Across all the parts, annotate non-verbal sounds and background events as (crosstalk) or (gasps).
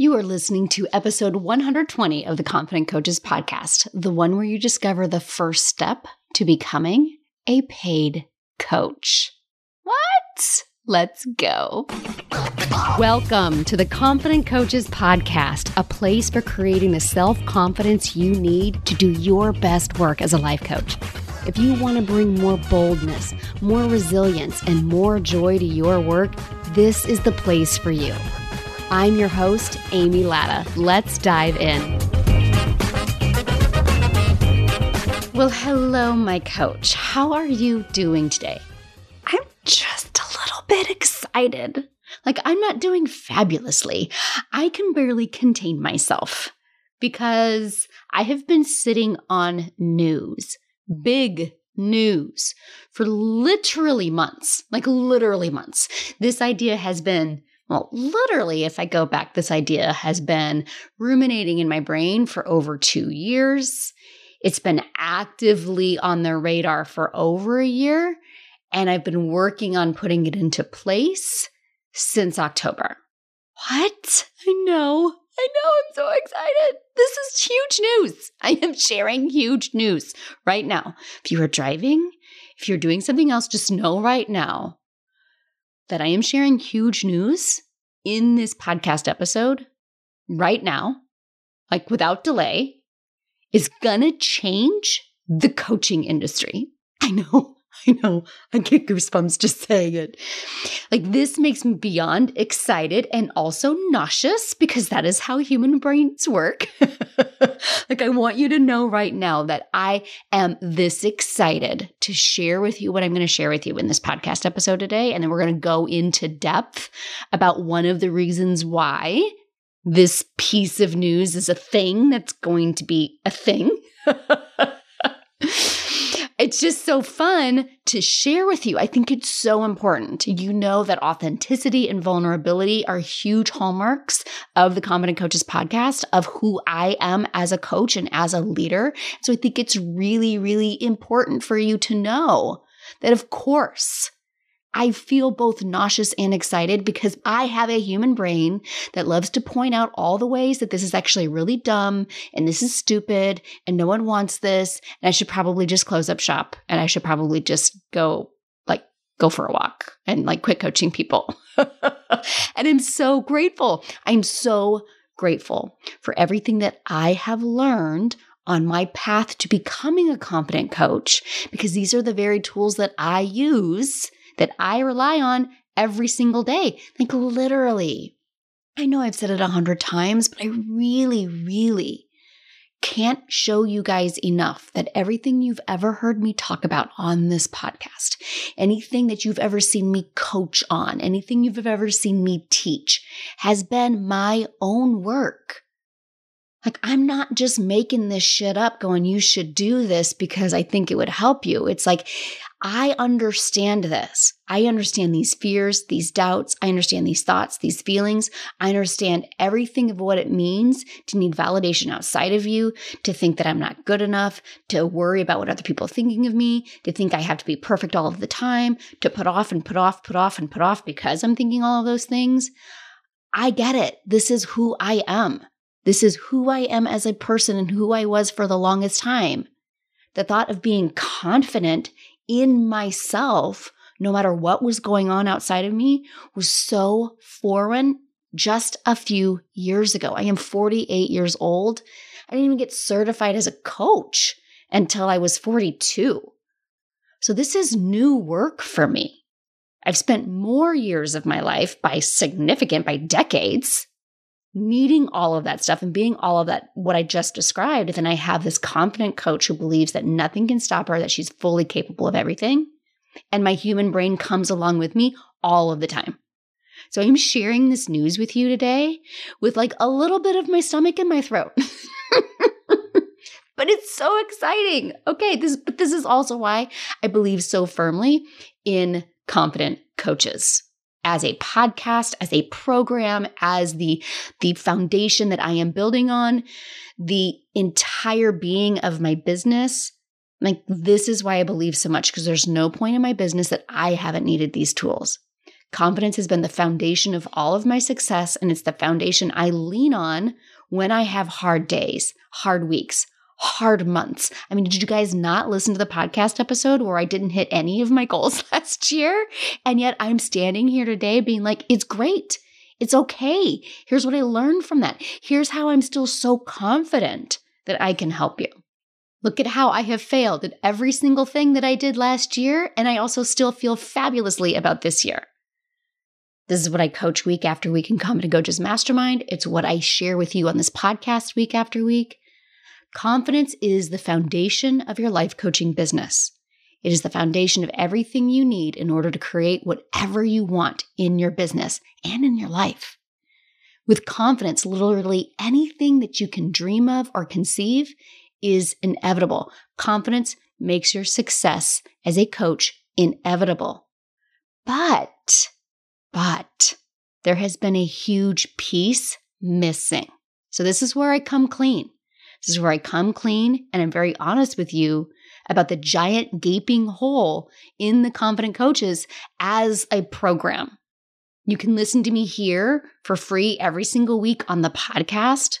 You are listening to episode 120 of the Confident Coaches podcast, the one where you discover the first step to becoming a paid coach. What? Let's go. Welcome to the Confident Coaches podcast, a place for creating the self confidence you need to do your best work as a life coach. If you want to bring more boldness, more resilience, and more joy to your work, this is the place for you. I'm your host, Amy Latta. Let's dive in. Well, hello, my coach. How are you doing today? I'm just a little bit excited. Like, I'm not doing fabulously. I can barely contain myself because I have been sitting on news, big news, for literally months. Like, literally months. This idea has been well, literally, if I go back, this idea has mm-hmm. been ruminating in my brain for over two years. It's been actively on the radar for over a year, and I've been working on putting it into place since October. What? I know. I know. I'm so excited. This is huge news. (laughs) I am sharing huge news right now. If you are driving, if you're doing something else, just know right now that I am sharing huge news in this podcast episode right now, like without delay, is gonna change the coaching industry. (laughs) I know. (laughs) I know. I get goosebumps just saying it. Like, this makes me beyond excited and also nauseous because that is how human brains work. (laughs) like, I want you to know right now that I am this excited to share with you what I'm going to share with you in this podcast episode today. And then we're going to go into depth about one of the reasons why this piece of news is a thing that's going to be a thing. (laughs) it's just so fun to share with you. I think it's so important. You know that authenticity and vulnerability are huge hallmarks of the Confident Coaches podcast, of who I am as a coach and as a leader. So I think it's really, really important for you to know that, of course, I feel both nauseous and excited because I have a human brain that loves to point out all the ways that this is actually really dumb and this is stupid and no one wants this. And I should probably just close up shop and I should probably just go like go for a walk and like quit coaching people. (laughs) and I'm so grateful. I'm so grateful for everything that I have learned on my path to becoming a competent coach because these are the very tools that I use that I rely on every single day. Like literally. I know I've said it a hundred times, but I really, really can't show you guys enough that everything you've ever heard me talk about on this podcast, anything that you've ever seen me coach on, anything you've ever seen me teach has been my own work. Like, I'm not just making this shit up going, you should do this because I think it would help you. It's like, I understand this. I understand these fears, these doubts. I understand these thoughts, these feelings. I understand everything of what it means to need validation outside of you, to think that I'm not good enough, to worry about what other people are thinking of me, to think I have to be perfect all of the time, to put off and put off, put off and put off because I'm thinking all of those things. I get it. This is who I am. This is who I am as a person and who I was for the longest time. The thought of being confident in myself, no matter what was going on outside of me, was so foreign just a few years ago. I am 48 years old. I didn't even get certified as a coach until I was 42. So this is new work for me. I've spent more years of my life by significant, by decades, needing all of that stuff and being all of that, what I just described, then I have this confident coach who believes that nothing can stop her, that she's fully capable of everything. And my human brain comes along with me all of the time. So I'm sharing this news with you today with like a little bit of my stomach in my throat. (laughs) but it's so exciting. Okay, this but this is also why I believe so firmly in confident coaches as a podcast, as a program, as the, the foundation that I am building on, the entire being of my business. Like, this is why I believe so much because there's no point in my business that I haven't needed these tools. Confidence has been the foundation of all of my success, and it's the foundation I lean on when I have hard days, hard weeks, hard months. I mean, did you guys not listen to the podcast episode where I didn't hit any of my goals (laughs) last year? And yet I'm standing here today being like, it's great. It's okay. Here's what I learned from that. Here's how I'm still so confident that I can help you. Look at how I have failed at every single thing that I did last year, and I also still feel fabulously about this year. This is what I coach week after week in Confident Coaches Mastermind. It's what I share with you on this podcast week after week. Confidence is the foundation of your life coaching business. It is the foundation of everything you need in order to create whatever you want in your business and in your life. With confidence, literally anything that you can dream of or conceive is inevitable. Confidence makes your success as a coach inevitable. But, but there has been a huge piece missing. So this is where I come clean. This is where I come clean and I'm very honest with you about the giant gaping hole in the confident coaches as a program. You can listen to me here for free every single week on the podcast,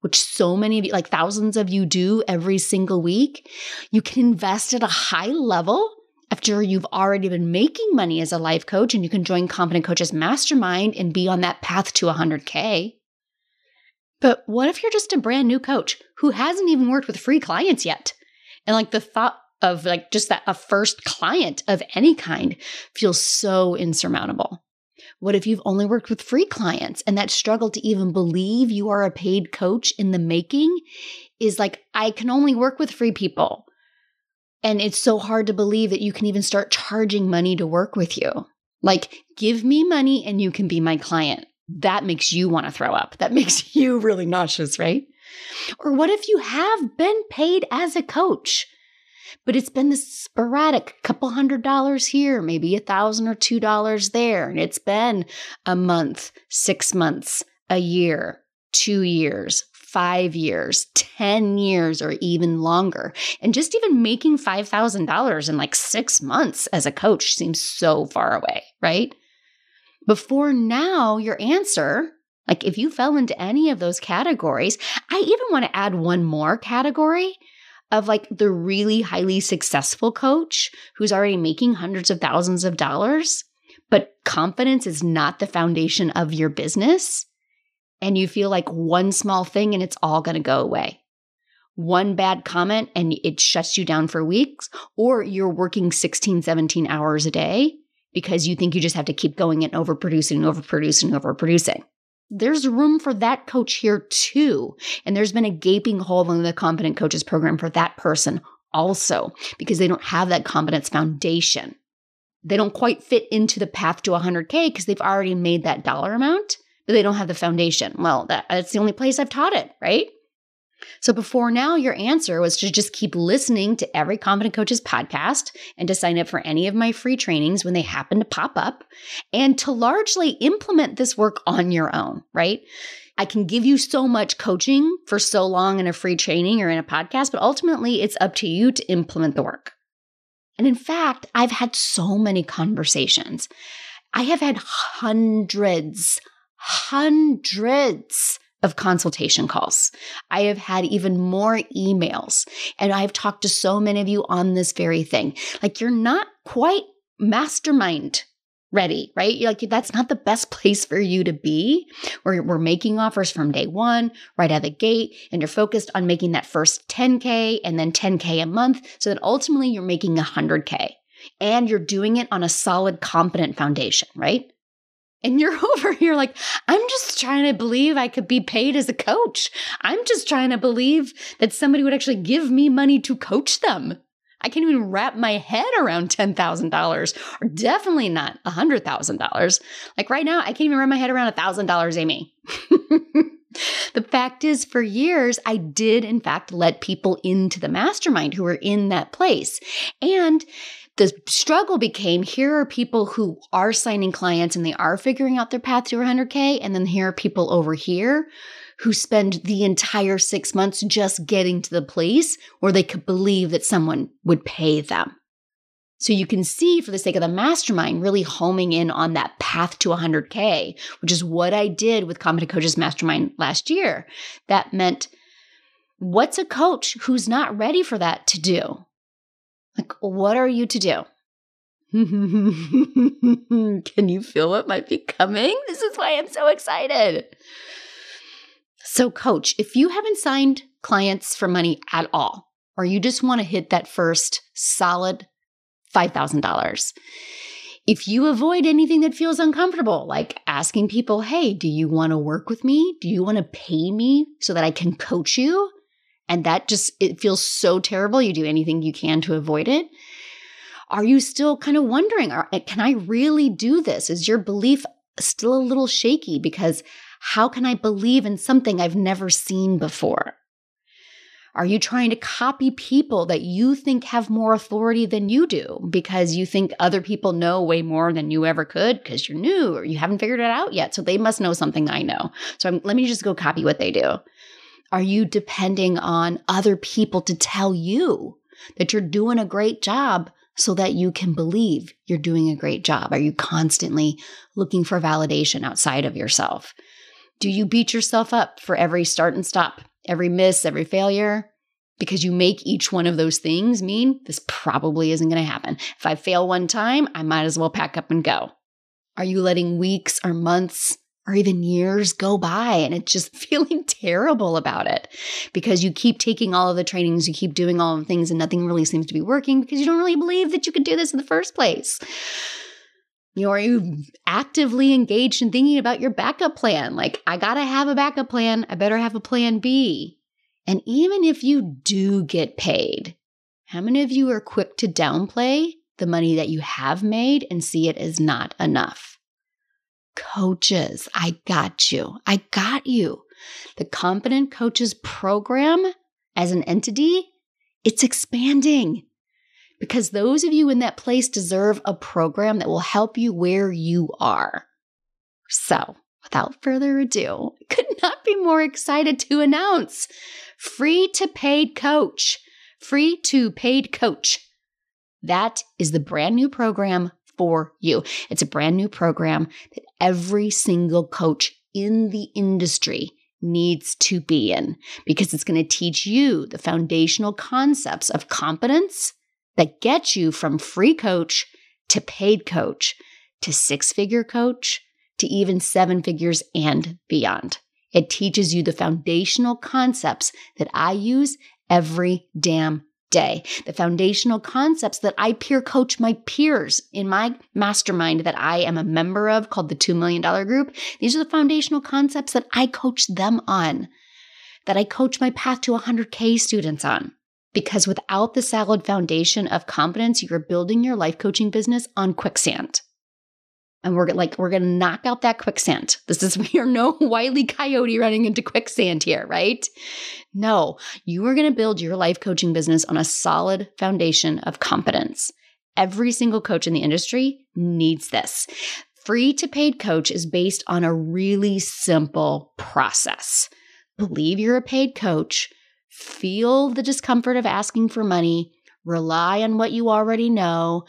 which so many of you, like thousands of you, do every single week. You can invest at a high level after you've already been making money as a life coach, and you can join Confident Coaches Mastermind and be on that path to 100K. But what if you're just a brand new coach who hasn't even worked with free clients yet? And like the thought of like just that a first client of any kind feels so insurmountable. What if you've only worked with free clients and that struggle to even believe you are a paid coach in the making is like, I can only work with free people. And it's so hard to believe that you can even start charging money to work with you. Like, give me money and you can be my client. That makes you want to throw up. That (laughs) makes you really nauseous, right? Or what if you have been paid as a coach? but it's been this sporadic couple hundred dollars here, maybe a thousand or two dollars there. And it's been a month, six months, a year, two years, five years, 10 years, or even longer. And just even making $5,000 in like six months as a coach seems so far away, right? Before now, your answer, like if you fell into any of those categories, I even want to add one more category of like the really highly successful coach who's already making hundreds of thousands of dollars, but confidence is not the foundation of your business. And you feel like one small thing and it's all going to go away. One bad comment and it shuts you down for weeks, or you're working 16, 17 hours a day because you think you just have to keep going and overproducing, overproducing, overproducing there's room for that coach here too. And there's been a gaping hole in the Confident Coaches program for that person also because they don't have that confidence foundation. They don't quite fit into the path to 100K because they've already made that dollar amount, but they don't have the foundation. Well, that, that's the only place I've taught it, right? So before now, your answer was to just keep listening to every Confident Coaches podcast and to sign up for any of my free trainings when they happen to pop up and to largely implement this work on your own, right? I can give you so much coaching for so long in a free training or in a podcast, but ultimately it's up to you to implement the work. And in fact, I've had so many conversations. I have had hundreds, hundreds of consultation calls. I have had even more emails and I've talked to so many of you on this very thing. Like you're not quite mastermind ready, right? You're like, that's not the best place for you to be where we're making offers from day one, right out of the gate, and you're focused on making that first 10K and then 10K a month so that ultimately you're making 100K and you're doing it on a solid, competent foundation, right? And you're (laughs) over here like, I'm just trying to believe I could be paid as a coach. I'm just trying to believe that somebody would actually give me money to coach them. I can't even wrap my head around $10,000 or definitely not $100,000. Like right now, I can't even wrap my head around $1,000, Amy. (laughs) the fact is, for years, I did, in fact, let people into the mastermind who were in that place. And the struggle became here are people who are signing clients and they are figuring out their path to 100K. And then here are people over here who spend the entire six months just getting to the place where they could believe that someone would pay them. So you can see, for the sake of the mastermind, really homing in on that path to 100K, which is what I did with Confident Coaches Mastermind last year. That meant what's a coach who's not ready for that to do? Like, what are you to do? (laughs) Can you feel what might be coming? This is why I'm so excited. So, coach, if you haven't signed clients for money at all, or you just want to hit that first solid $5,000, if you avoid anything that feels uncomfortable, like asking people, hey, do you want to work with me? Do you want to pay me so that I can coach you? And that just, it feels so terrible. You do anything you can to avoid it are you still kind of wondering, eh, can I really do this? Is your belief still a little shaky? Because how can I believe in something I've never seen before? Are you trying to copy people that you think have more authority than you do because you think other people know way more than you ever could because you're new or you haven't figured it out yet? So they must know something I know. So I'm, let me just go copy what they do. Are you depending on other people to tell you that you're doing a great job so that you can believe you're doing a great job? Are you constantly looking for validation outside of yourself? Do you beat yourself up for every start and stop, every miss, every failure? Because you make each one of those things mean this probably isn't going to happen. If I fail one time, I might as well pack up and go. Are you letting weeks or months or even years go by and it's just (laughs) feeling terrible about it because you keep taking all of the trainings, you keep doing all of the things, and nothing really seems to be working because you don't really believe that you could do this in the first place. You are you actively engaged in thinking about your backup plan? Like, I gotta have a backup plan. I better have a plan B. And even if you do get paid, how many of you are quick to downplay the money that you have made and see it as not enough? Coaches. I got you. I got you. The Confident Coaches program as an entity, it's expanding because those of you in that place deserve a program that will help you where you are. So, without further ado, I (laughs) could not be more excited to announce free to paid coach. Free to paid coach. That is the brand new program for you. It's a brand new program that every single coach in the industry needs to be in because it's going to teach you the foundational concepts of competence that get you from free coach to paid coach to six figure coach to even seven figures and beyond. It teaches you the foundational concepts that I use every damn day. The foundational concepts that I peer coach my peers in my mastermind that I am a member of called the $2 million group. These are the foundational concepts that I coach them on, that I coach my path to 100K students on. Because without the solid foundation of competence, you're building your life coaching business on quicksand and we're like we're gonna knock out that quicksand. This is (laughs) we are no wily coyote running into quicksand here, right? No, you are gonna build your life coaching business on a solid foundation of competence. Every single coach in the industry needs this. Free to paid coach is based on a really simple process. Believe you're a paid coach, feel the discomfort of asking for money, Rely on what you already know.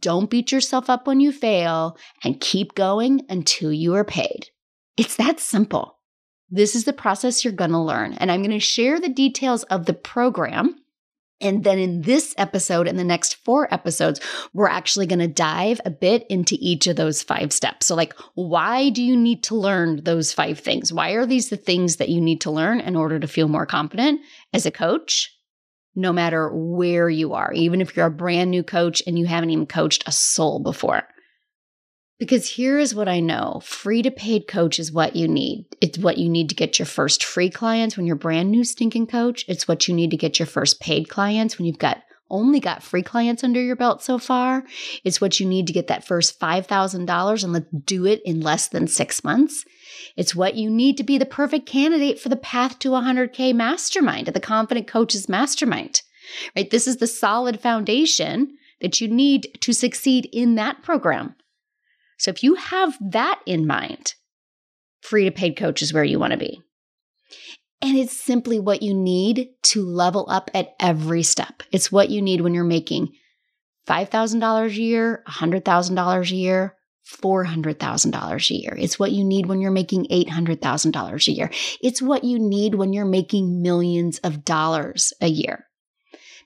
Don't beat yourself up when you fail and keep going until you are paid. It's that simple. This is the process you're going to learn. And I'm going to share the details of the program. And then in this episode and the next four episodes, we're actually going to dive a bit into each of those five steps. So, like, why do you need to learn those five things? Why are these the things that you need to learn in order to feel more confident as a coach, no matter where you are, even if you're a brand new coach and you haven't even coached a soul before. Because here is what I know free to paid coach is what you need. It's what you need to get your first free clients when you're brand new stinking coach. It's what you need to get your first paid clients when you've got only got free clients under your belt so far. It's what you need to get that first $5,000 and let's do it in less than six months. It's what you need to be the perfect candidate for the Path to 100K mastermind, the Confident Coaches Mastermind, right? This is the solid foundation that you need to succeed in that program. So if you have that in mind, free to paid coach is where you want to be. And it's simply what you need to level up at every step. It's what you need when you're making $5,000 a year, $100,000 a year, $400,000 a year. It's what you need when you're making $800,000 a year. It's what you need when you're making millions of dollars a year.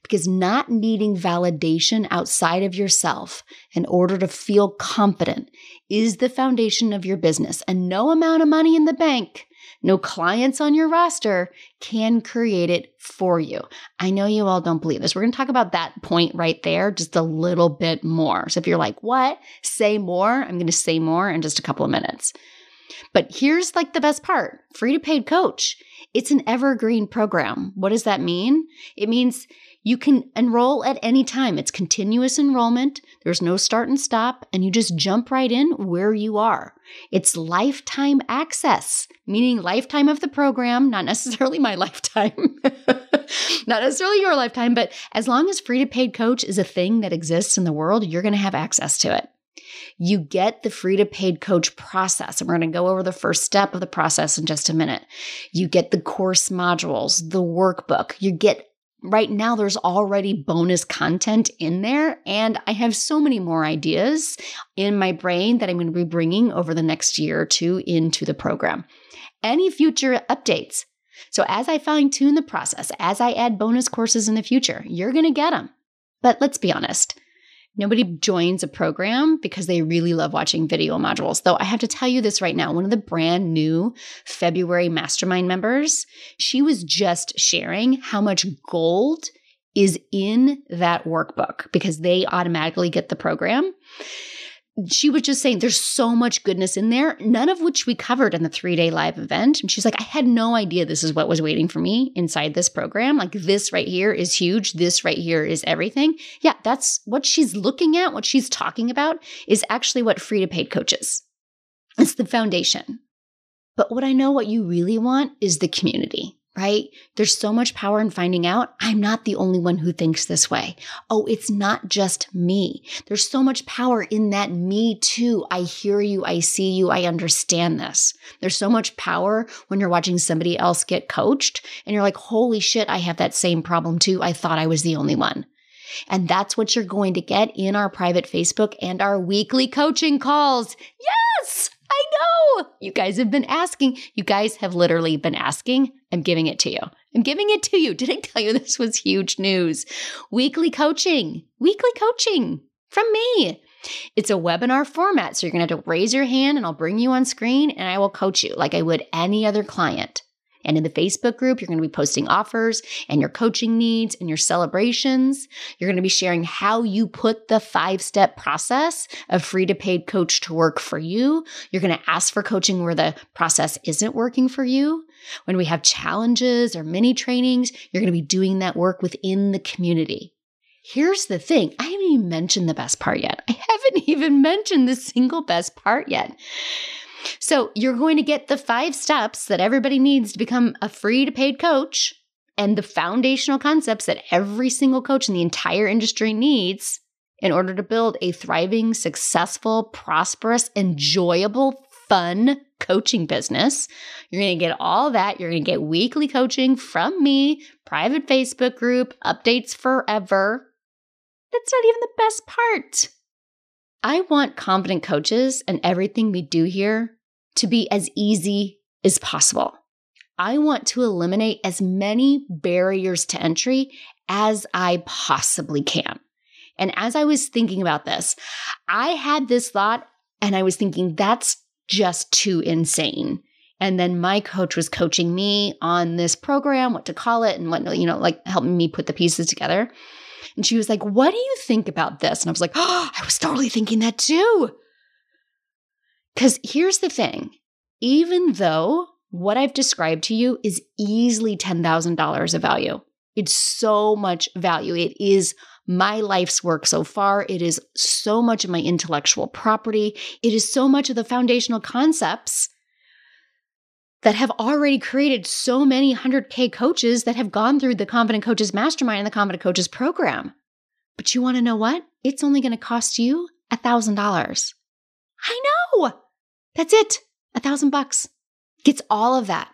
Because not needing validation outside of yourself in order to feel confident is the foundation of your business. And no amount of money in the bank no clients on your roster can create it for you. I know you all don't believe this. We're going to talk about that point right there just a little bit more. So if you're like, what? Say more. I'm going to say more in just a couple of minutes. But here's like the best part free to paid coach. It's an evergreen program. What does that mean? It means you can enroll at any time. It's continuous enrollment. There's no start and stop, and you just jump right in where you are. It's lifetime access, meaning lifetime of the program, not necessarily my (laughs) lifetime. (laughs) not necessarily your lifetime, but as long as free to paid coach is a thing that exists in the world, you're going to have access to it. You get the free to paid coach process. And we're going to go over the first step of the process in just a minute. You get the course modules, the workbook. You get Right now, there's already bonus content in there, and I have so many more ideas in my brain that I'm going to be bringing over the next year or two into the program. Any future updates. So, as I fine tune the process, as I add bonus courses in the future, you're going to get them. But let's be honest, Nobody joins a program because they really love watching video modules. Though I have to tell you this right now one of the brand new February mastermind members, she was just sharing how much gold is in that workbook because they automatically get the program she was just saying there's so much goodness in there, none of which we covered in the three day live event. And she's like, I had no idea this is what was waiting for me inside this program. Like, this right here is huge. This right here is everything. Yeah, that's what she's looking at. What she's talking about is actually what free to paid coaches. It's the foundation. But what I know what you really want is the community right? There's so much power in finding out I'm not the only one who thinks this way. Oh, it's not just me. There's so much power in that me too. I hear you. I see you. I understand this. There's so much power when you're watching somebody else get coached and you're like, holy shit, I have that same problem too. I thought I was the only one. And that's what you're going to get in our private Facebook and our weekly coaching calls. Yes! Know. You guys have been asking. You guys have literally been asking. I'm giving it to you. I'm giving it to you. (laughs) Did I tell you this was huge news? Weekly coaching, weekly coaching from me. It's a webinar format. So you're going to have to raise your hand and I'll bring you on screen and I will coach you like I would any other client. And in the Facebook group, you're going to be posting offers and your coaching needs and your celebrations. You're going to be sharing how you put the five step process of free to paid coach to work for you. You're going to ask for coaching where the process isn't working for you. When we have challenges or mini trainings, you're going to be doing that work within the community. Here's the thing I haven't even mentioned the best part yet. I haven't (laughs) even mentioned the single best part yet. So you're going to get the five steps that everybody needs to become a free to paid coach and the foundational concepts that every single coach in the entire industry needs in order to build a thriving, successful, prosperous, enjoyable, fun coaching business. You're going to get all that. You're going to get weekly coaching from me, private Facebook group, updates forever. That's not even the best part. I want confident coaches and everything we do here to be as easy as possible. I want to eliminate as many barriers to entry as I possibly can. And as I was thinking about this, I had this thought and I was thinking, that's just too insane. And then my coach was coaching me on this program, what to call it, and what, you know, like helping me put the pieces together. And she was like, What do you think about this? And I was like, Oh, (gasps) I was totally thinking that too. Because here's the thing even though what I've described to you is easily $10,000 of value, it's so much value. It is my life's work so far. It is so much of my intellectual property. It is so much of the foundational concepts that have already created so many 100K coaches that have gone through the Confident Coaches Mastermind and the Confident Coaches program. But you want to know what? It's only going to cost you $1,000. I know. That's it. A thousand bucks gets all of that.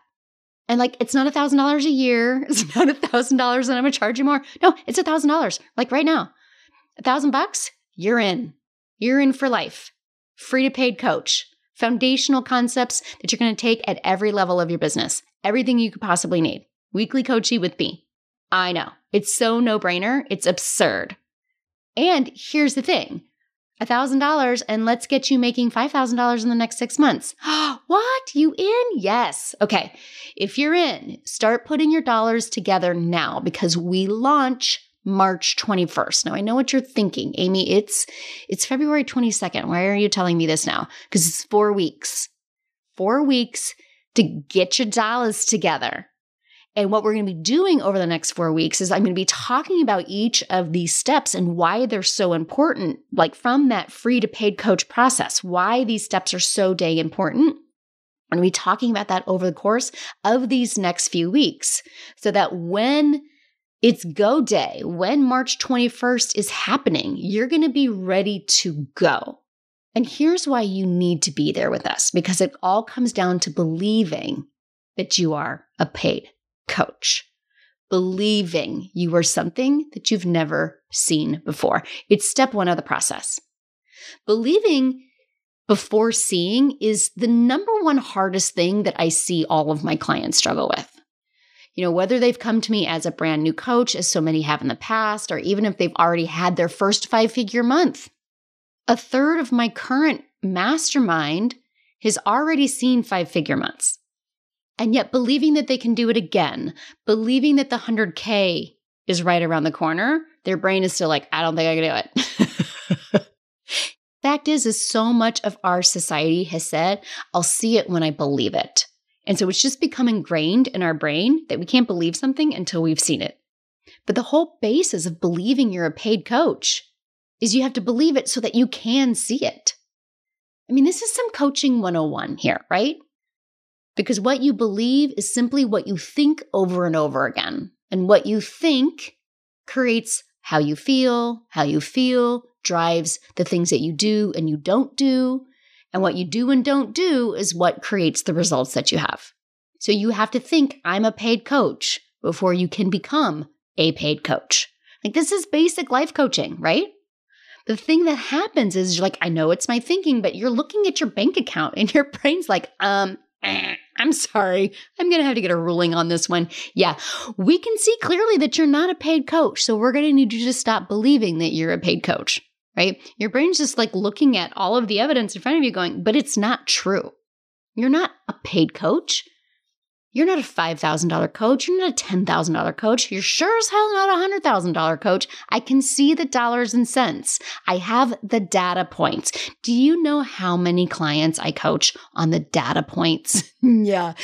And like, it's not a thousand dollars a year. (laughs) It's not a thousand dollars and I'm going to charge you more. No, it's a thousand dollars. Like right now, a thousand bucks, you're in. You're in for life. Free to paid coach, foundational concepts that you're going to take at every level of your business, everything you could possibly need. Weekly coaching with me. I know it's so no brainer. It's absurd. And here's the thing $1,000 and let's get you making $5,000 in the next six months. (gasps) what? You in? Yes. Okay. If you're in, start putting your dollars together now because we launch March 21st. Now I know what you're thinking, Amy. It's it's February 22nd. Why are you telling me this now? Because it's 4 weeks. 4 weeks to get your dollars together. And what we're going to be doing over the next four weeks is I'm going to be talking about each of these steps and why they're so important, like from that free to paid coach process, why these steps are so dang important. I'm going to be talking about that over the course of these next few weeks so that when it's go day, when March 21st is happening, you're going to be ready to go. And here's why you need to be there with us because it all comes down to believing that you are a paid coach. Believing you are something that you've never seen before. It's step one of the process. Believing before seeing is the number one hardest thing that I see all of my clients struggle with. You know, whether they've come to me as a brand new coach, as so many have in the past, or even if they've already had their first five figure month. A third of my current mastermind has already seen five figure months. And yet, believing that they can do it again, believing that the 100K is right around the corner, their brain is still like, I don't think I can do it. (laughs) Fact is, is so much of our society has said, I'll see it when I believe it. And so it's just become ingrained in our brain that we can't believe something until we've seen it. But the whole basis of believing you're a paid coach is you have to believe it so that you can see it. I mean, this is some coaching 101 here, right? Because what you believe is simply what you think over and over again. And what you think creates how you feel, how you feel drives the things that you do and you don't do. And what you do and don't do is what creates the results that you have. So you have to think, I'm a paid coach before you can become a paid coach. Like this is basic life coaching, right? The thing that happens is you're like, I know it's my thinking, but you're looking at your bank account and your (laughs) brain's like, um, eh, I'm sorry. I'm going to have to get a ruling on this one. Yeah, we can see clearly that you're not a paid coach. So we're going to need you to stop believing that you're a paid coach, right? Your brain's just like looking at all of the evidence in front of you going, but it's not true. You're not a paid coach. You're not a $5,000 coach. You're not a $10,000 coach. You're sure as hell not a $100,000 coach. I can see the dollars and cents. I have the data points. Do you know how many clients I coach on the data points? (laughs) yeah.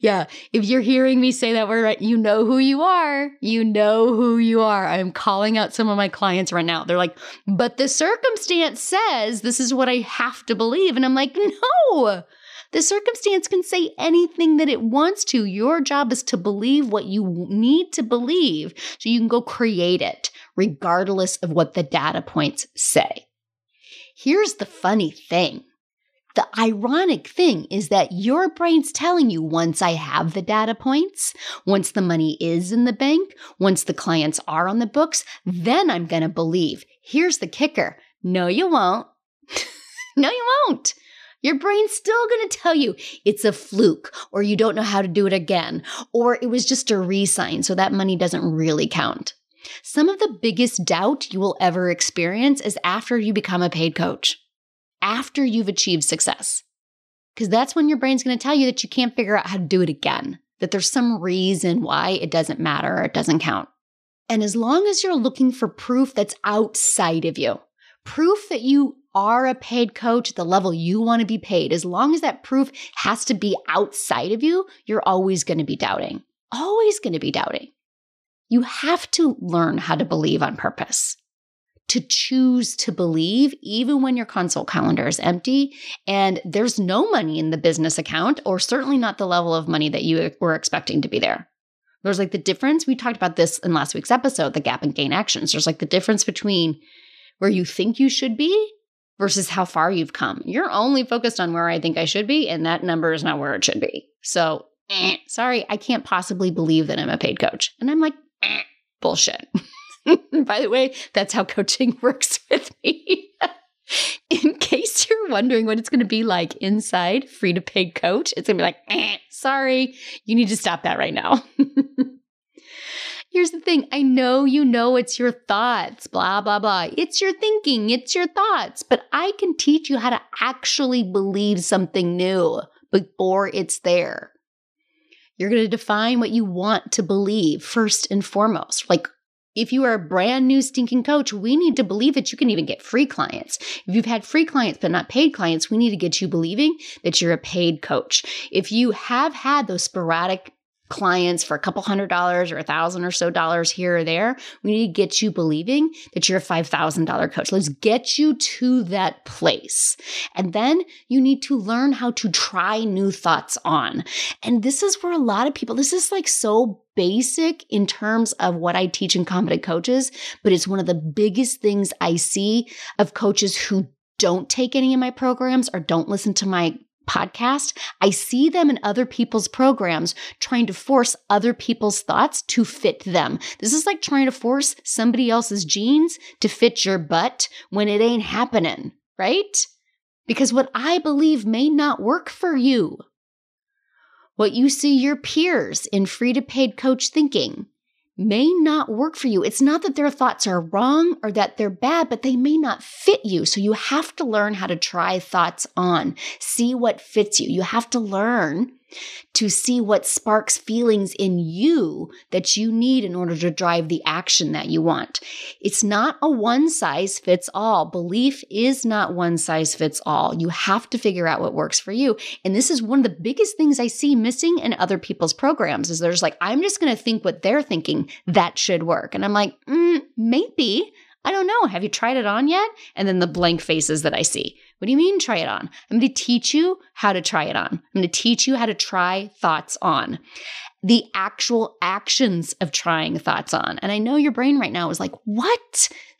Yeah. If you're hearing me say that word right, you know who you are. You know who you are. I'm calling out some of my clients right now. They're like, but the circumstance says this is what I have to believe. And I'm like, no. The circumstance can say anything that it wants to. Your job is to believe what you need to believe so you can go create it, regardless of what the data points say. Here's the funny thing. The ironic thing is that your brain's telling you once I have the data points, once the money is in the bank, once the clients are on the books, then I'm going to believe. Here's the kicker. No, you won't. (laughs) no, you won't. Your brain's still going to tell you it's a fluke or you don't know how to do it again or it was just a re-sign so that money doesn't really count. Some of the biggest doubt you will ever experience is after you become a paid coach, after you've achieved success. Because that's when your brain's going to tell you that you can't figure out how to do it again, that there's some reason why it doesn't matter or it doesn't count. And as long as you're looking for proof that's outside of you, proof that you are a paid coach at the level you want to be paid, as long as that proof has to be outside of you, you're always going to be doubting. Always going to be doubting. You have to learn how to believe on purpose, to choose to believe, even when your consult calendar is empty and there's no money in the business account, or certainly not the level of money that you were expecting to be there. There's like the difference. We talked about this in last week's episode, the gap and gain actions. There's like the difference between where you think you should be versus how far you've come. You're only focused on where I think I should be, and that number is not where it should be. So, eh, sorry, I can't possibly believe that I'm a paid coach. And I'm like, eh, bullshit. (laughs) By the way, that's how coaching (laughs) works with me. (laughs) In case you're wondering what it's going to be like inside free to paid coach, it's going to be like, eh, sorry, you need to stop that right now. Here's the thing I know you know it's your thoughts, blah, blah, blah. It's your thinking, it's your thoughts, but I can teach you how to actually believe something new before it's there. You're going to define what you want to believe first and foremost. Like, if you are a brand new stinking coach, we need to believe that you can even get free clients. If you've had free clients but not paid clients, we need to get you believing that you're a paid coach. If you have had those sporadic clients for a couple hundred dollars or a thousand or so dollars here or there. We need to get you believing that you're a $5,000 coach. Let's get you to that place. And then you need to learn how to try new thoughts on. And this is where a lot of people, this is like so basic in terms of what I teach in confident coaches, but it's one of the biggest things I see of coaches who don't take any of my programs or don't listen to my podcast, I see them in other people's programs trying to force other people's thoughts to fit them. This is like trying to force somebody else's jeans to fit your butt when it ain't happening, right? Because what I believe may not work for you. What you see your peers in free to paid coach thinking may not work for you. It's not that their thoughts are wrong or that they're bad, but they may not fit you. So you have to learn how to try thoughts on, see what fits you. You have to learn to see what sparks feelings in you that you need in order to drive the action that you want. It's not a one size fits all. Belief is not one size fits all. You have to figure out what works for you. And this is one of the biggest things I see missing in other people's programs is there's like, I'm just going to think what they're thinking that should work. And I'm like, mm, maybe. I don't know. Have you tried it on yet? And then the blank faces that I see. What do you mean try it on? I'm going to teach you how to try it on. I'm going to teach you how to try thoughts on. The actual actions of trying thoughts on. And I know your brain right now is like, what?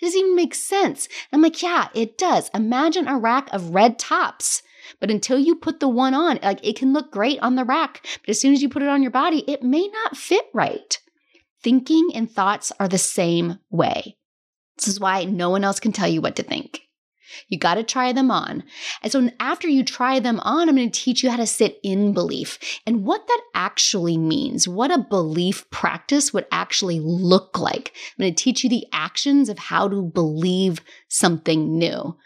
This doesn't even make sense. And I'm like, yeah, it does. Imagine a rack of red tops. But until you put the one on, like it can look great on the rack, but as soon as you put it on your body, it may not fit right. Thinking and thoughts are the same way. This is why no one else can tell you what to think. You got to try them on. And so after you try them on, I'm going to teach you how to sit in belief and what that actually means, what a belief practice would actually look like. I'm going to teach you the actions of how to believe something new.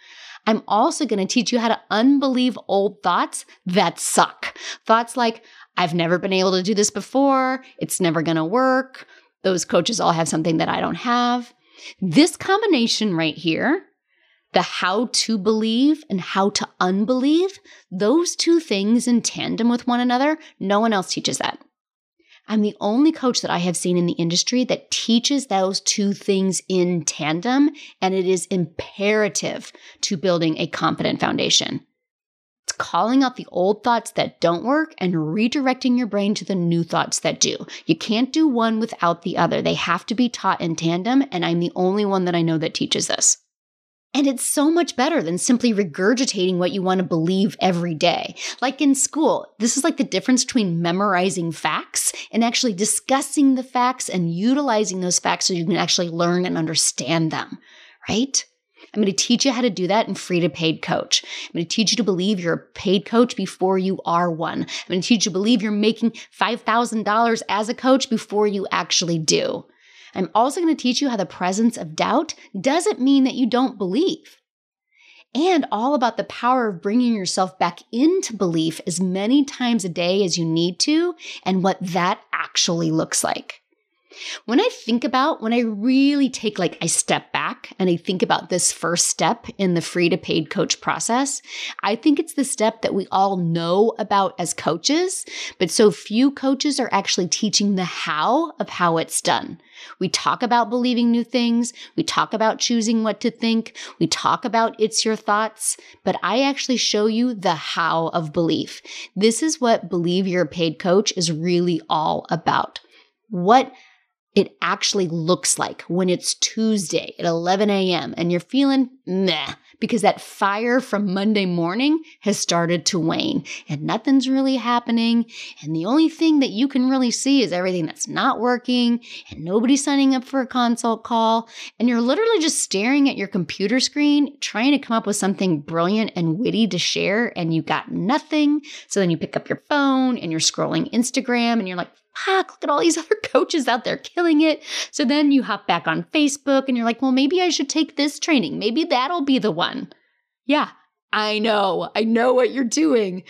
I'm also going to teach you how to unbelieve old thoughts that suck. Thoughts like, I've never been able to do this before. It's never going to work. Those coaches all have something that I don't have. This combination right here the how to believe and how to unbelieve, those two things in tandem with one another, no one else teaches that. I'm the only coach that I have seen in the industry that teaches those two things in tandem, and it is imperative to building a confident foundation. It's calling out the old thoughts that don't work and redirecting your brain to the new thoughts that do. You can't do one without the other. They have to be taught in tandem, and I'm the only one that I know that teaches this. And it's so much better than simply regurgitating what you want to believe every day. Like in school, this is like the difference between memorizing facts and actually discussing the facts and utilizing those facts so you can actually learn and understand them, right? I'm going to teach you how to do that in free to paid coach. I'm going to teach you to believe you're a paid coach before you are one. I'm going to teach you to believe you're making $5,000 as a coach before you actually do. I'm also going to teach you how the presence of doubt doesn't mean that you don't believe. And all about the power of bringing yourself back into belief as many times a day as you need to, and what that actually looks like. When I think about, when I really take like I step back and I think about this first step in the free to paid coach process, I think it's the step that we all know about as coaches, but so few coaches are actually teaching the how of how it's done. We talk about believing new things. We talk about choosing what to think. We talk about it's your thoughts, but I actually show you the how of belief. This is what believe you're a paid coach is really all about. What it actually looks like when it's Tuesday at 11 a.m. and you're feeling meh because that fire from Monday morning has started to wane and nothing's really happening. And the only thing that you can really see is everything that's not working and nobody's signing up for a consult call. And you're literally just staring at your computer screen, trying to come up with something brilliant and witty to share, and you got nothing. So then you pick up your phone and you're scrolling Instagram and you're like, fuck, look at all these (laughs) other coaches out there killing it. So then you hop back on Facebook and you're like, well, maybe I should take this training. Maybe that'll be the one. Yeah, I know. I know what you're doing.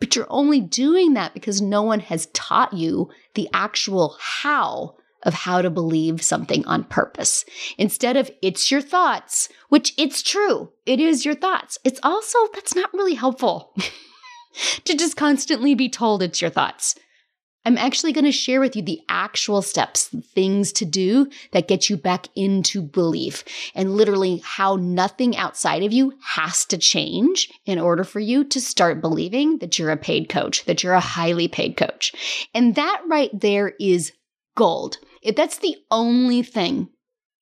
But you're only doing that because no one has taught you the actual how of how to believe something on purpose. Instead of it's your thoughts, which it's true, it is your thoughts. It's also, that's not really helpful (laughs) to just constantly be told it's your thoughts. I'm actually going to share with you the actual steps, things to do that get you back into belief and literally how nothing outside of you has to change in order for you to start believing that you're a paid coach, that you're a highly paid coach. And that right there is gold. If that's the only thing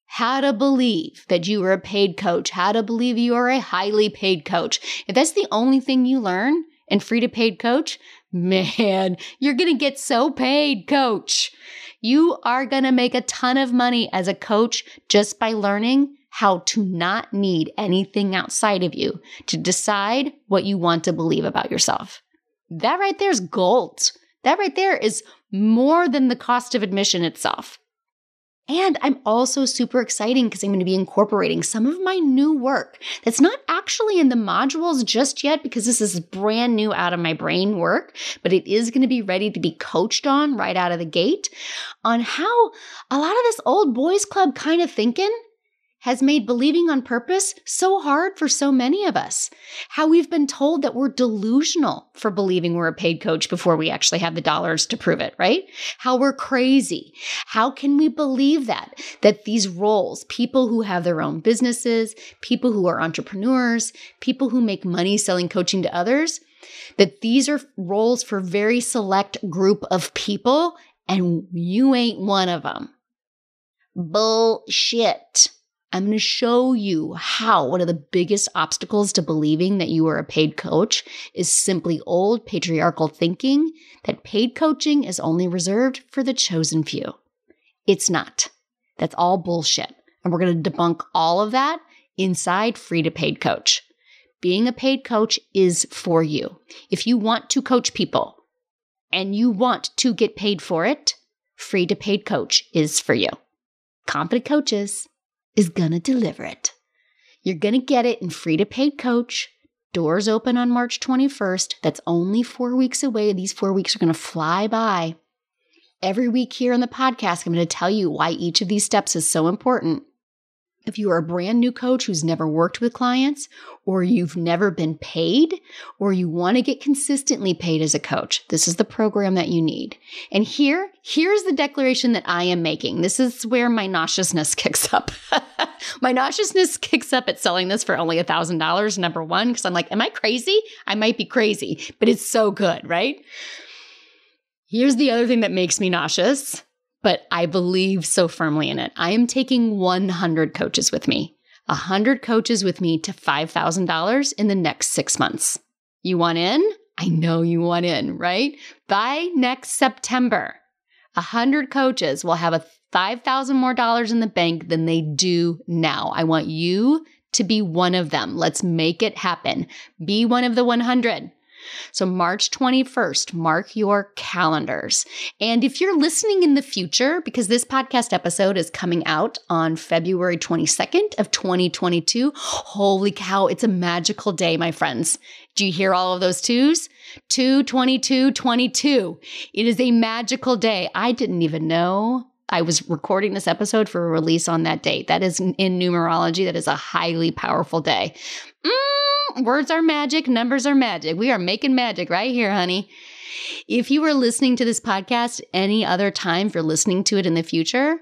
how to believe that you are a paid coach, how to believe you are a highly paid coach. If that's the only thing you learn in free to paid coach, Man, you're going to get so paid, coach. You are going to make a ton of money as a coach just by learning how to not need anything outside of you to decide what you want to believe about yourself. That right there is gold. That right there is more than the cost of admission itself. And I'm also super excited because I'm going to be incorporating some of my new work that's not actually in the modules just yet because this is brand new out of my brain work, but it is going to be ready to be coached on right out of the gate on how a lot of this old boys club kind of thinking has made believing on purpose so hard for so many of us. How we've been told that we're delusional for believing we're a paid coach before we actually have the dollars to prove it, right? How we're crazy. How can we believe that? That these roles, people who have their own businesses, people who are entrepreneurs, people who make money selling coaching to others, that these are roles for very select group of people and you ain't one of them. Bullshit. I'm going to show you how one of the biggest obstacles to believing that you are a paid coach is simply old patriarchal thinking that paid coaching is only reserved for the chosen few. It's not. That's all bullshit. And we're going to debunk all of that inside Free to Paid Coach. Being a paid coach is for you. If you want to coach people and you want to get paid for it, Free to Paid Coach is for you. Confident coaches is going to deliver it. You're going to get it in free to paid coach. Doors open on March 21st. That's only four weeks away. These four weeks are going to fly by. Every week here on the podcast, I'm going to tell you why each of these steps is so important. If you are a brand new coach who's never worked with clients, or you've never been paid, or you want to get consistently paid as a coach, this is the program that you need. And here, here's the declaration that I am making. This is where my nauseousness (laughs) kicks up. (laughs) my nauseousness kicks up at selling this for only a $1,000, number one, because I'm like, am I crazy? I might be crazy, but it's so good, right? Here's the other thing that makes me nauseous but I believe so firmly in it. I am taking 100 coaches with me, 100 coaches with me to $5,000 in the next six months. You want in? I know you want in, right? By next September, 100 coaches will have a 5,000 more dollars in the bank than they do now. I want you to be one of them. Let's make it happen. Be one of the 100. So, March 21st, mark your calendars. And if you're listening in the future, because this podcast episode is coming out on February 22nd of 2022, holy cow, it's a magical day, my friends. Do you hear all of those twos? 2 22 22. It is a magical day. I didn't even know I was recording this episode for a release on that date. That is in numerology, that is a highly powerful day. Mm, words are magic, numbers are magic. We are making magic right here, honey. If you were listening to this podcast any other time, if you're listening to it in the future,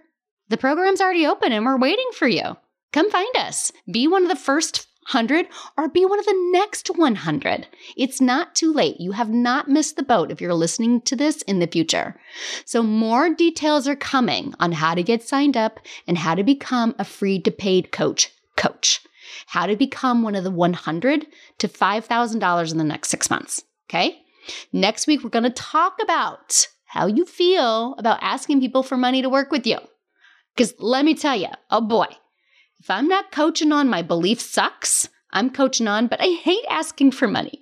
the program's already open and we're waiting for you. Come find us. Be one of the first 100 or be one of the next 100. It's not too late. You have not missed the boat if you're listening to this in the future. So, more details are coming on how to get signed up and how to become a free to paid coach. Coach. How to become one of the 100 to $5,000 in the next six months. Okay. Next week, we're going to talk about how you feel about asking people for money to work with you. Because let me tell you, oh boy, if I'm not coaching on my belief sucks, I'm coaching on, but I hate asking for money.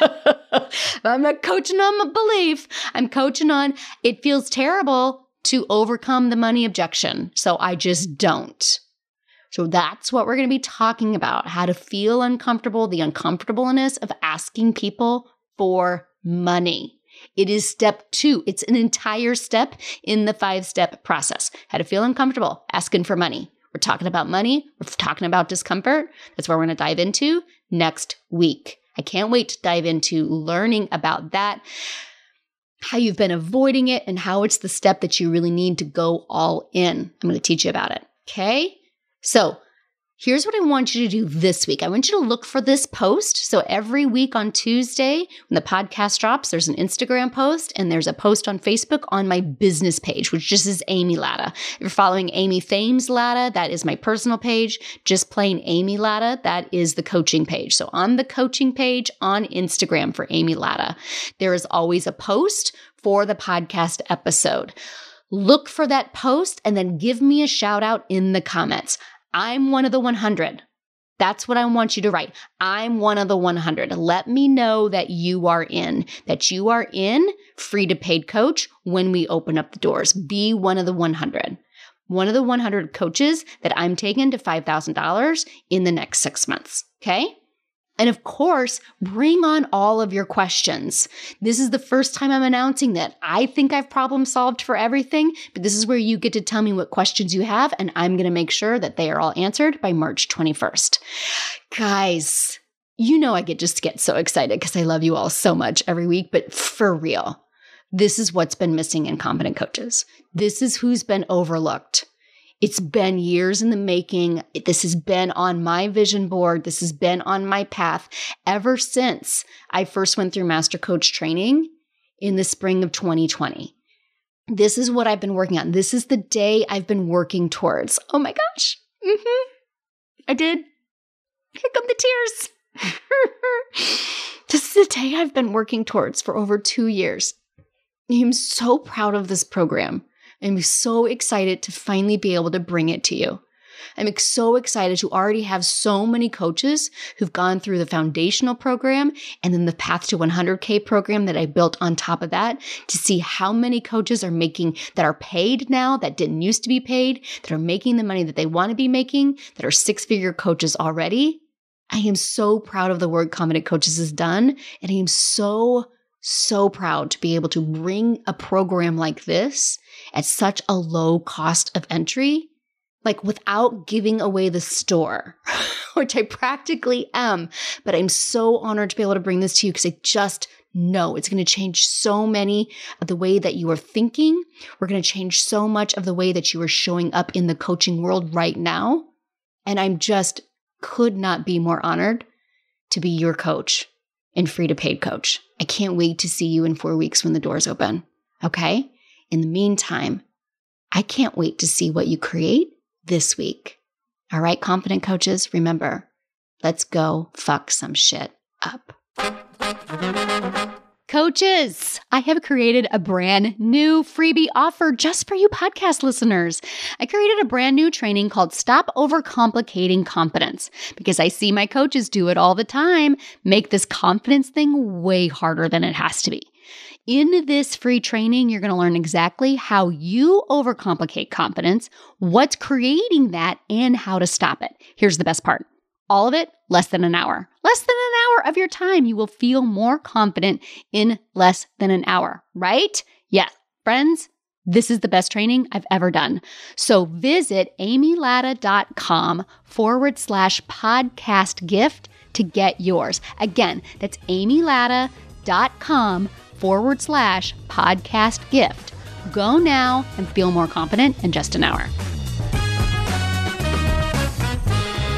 (laughs) I'm not coaching on my belief, I'm coaching on it feels terrible to overcome the money objection. So I just don't. So that's what we're going to be talking about how to feel uncomfortable, the uncomfortableness of asking people for money. It is step two. It's an entire step in the five step process. How to feel uncomfortable, asking for money. We're talking about money. We're talking about discomfort. That's what we're going to dive into next week. I can't wait to dive into learning about that, how you've been avoiding it, and how it's the step that you really need to go all in. I'm going to teach you about it. Okay. So Here's what I want you to do this week. I want you to look for this post. So every week on Tuesday, when the podcast drops, there's an Instagram post and there's a post on Facebook on my business page, which just is Amy Latta. If you're following Amy Thames Latta, that is my personal page. Just plain Amy Latta, that is the coaching page. So on the coaching page on Instagram for Amy Latta, there is always a post for the podcast episode. Look for that post and then give me a shout out in the comments. I'm one of the 100. That's what I want you to write. I'm one of the 100. Let me know that you are in, that you are in free to paid coach when we open up the doors. Be one of the 100. One of the 100 coaches that I'm taking to $5,000 in the next six months. Okay. And of course, bring on all of your questions. This is the first time I'm announcing that. I think I've problem solved for everything, but this is where you get to tell me what questions you have, and I'm going to make sure that they are all answered by March 21st. Guys, you know I get just get so excited because I love you all so much every week, but for real, this is what's been missing in Confident Coaches. This is who's been overlooked. It's been years in the making. This has been on my vision board. This has been on my path ever since I first went through master coach training in the spring of 2020. This is what I've been working on. This is the day I've been working towards. Oh my gosh. Mm-hmm. I did. Here come the tears. (laughs) this is the day I've been working towards for over two years. I'm so proud of this program. I'm so excited to finally be able to bring it to you. I'm so excited to already have so many coaches who've gone through the foundational program and then the Path to 100K program that I built on top of that to see how many coaches are making that are paid now that didn't used to be paid, that are making the money that they want to be making, that are six figure coaches already. I am so proud of the work Confident Coaches has done. And I am so, so proud to be able to bring a program like this at such a low cost of entry, like without giving away the store, (laughs) which I practically am. But I'm so honored to be able to bring this to you because I just know it's going to change so many of the way that you are thinking. We're going to change so much of the way that you are showing up in the coaching world right now. And I'm just could not be more honored to be your coach and free to paid coach. I can't wait to see you in four weeks when the doors open. Okay. In the meantime, I can't wait to see what you create this week. All right, confident coaches, remember, let's go fuck some shit up. Coaches, I have created a brand new freebie offer just for you podcast listeners. I created a brand new training called Stop Overcomplicating Confidence because I see my coaches do it all the time, make this confidence thing way harder than it has to be. In this free training, you're going to learn exactly how you overcomplicate competence, what's creating that, and how to stop it. Here's the best part all of it less than an hour. Less than an hour of your time. You will feel more confident in less than an hour, right? Yeah, friends. This is the best training I've ever done. So visit amylatta.com forward slash podcast gift to get yours. Again, that's amylatta.com forward slash podcast gift. Go now and feel more confident in just an hour.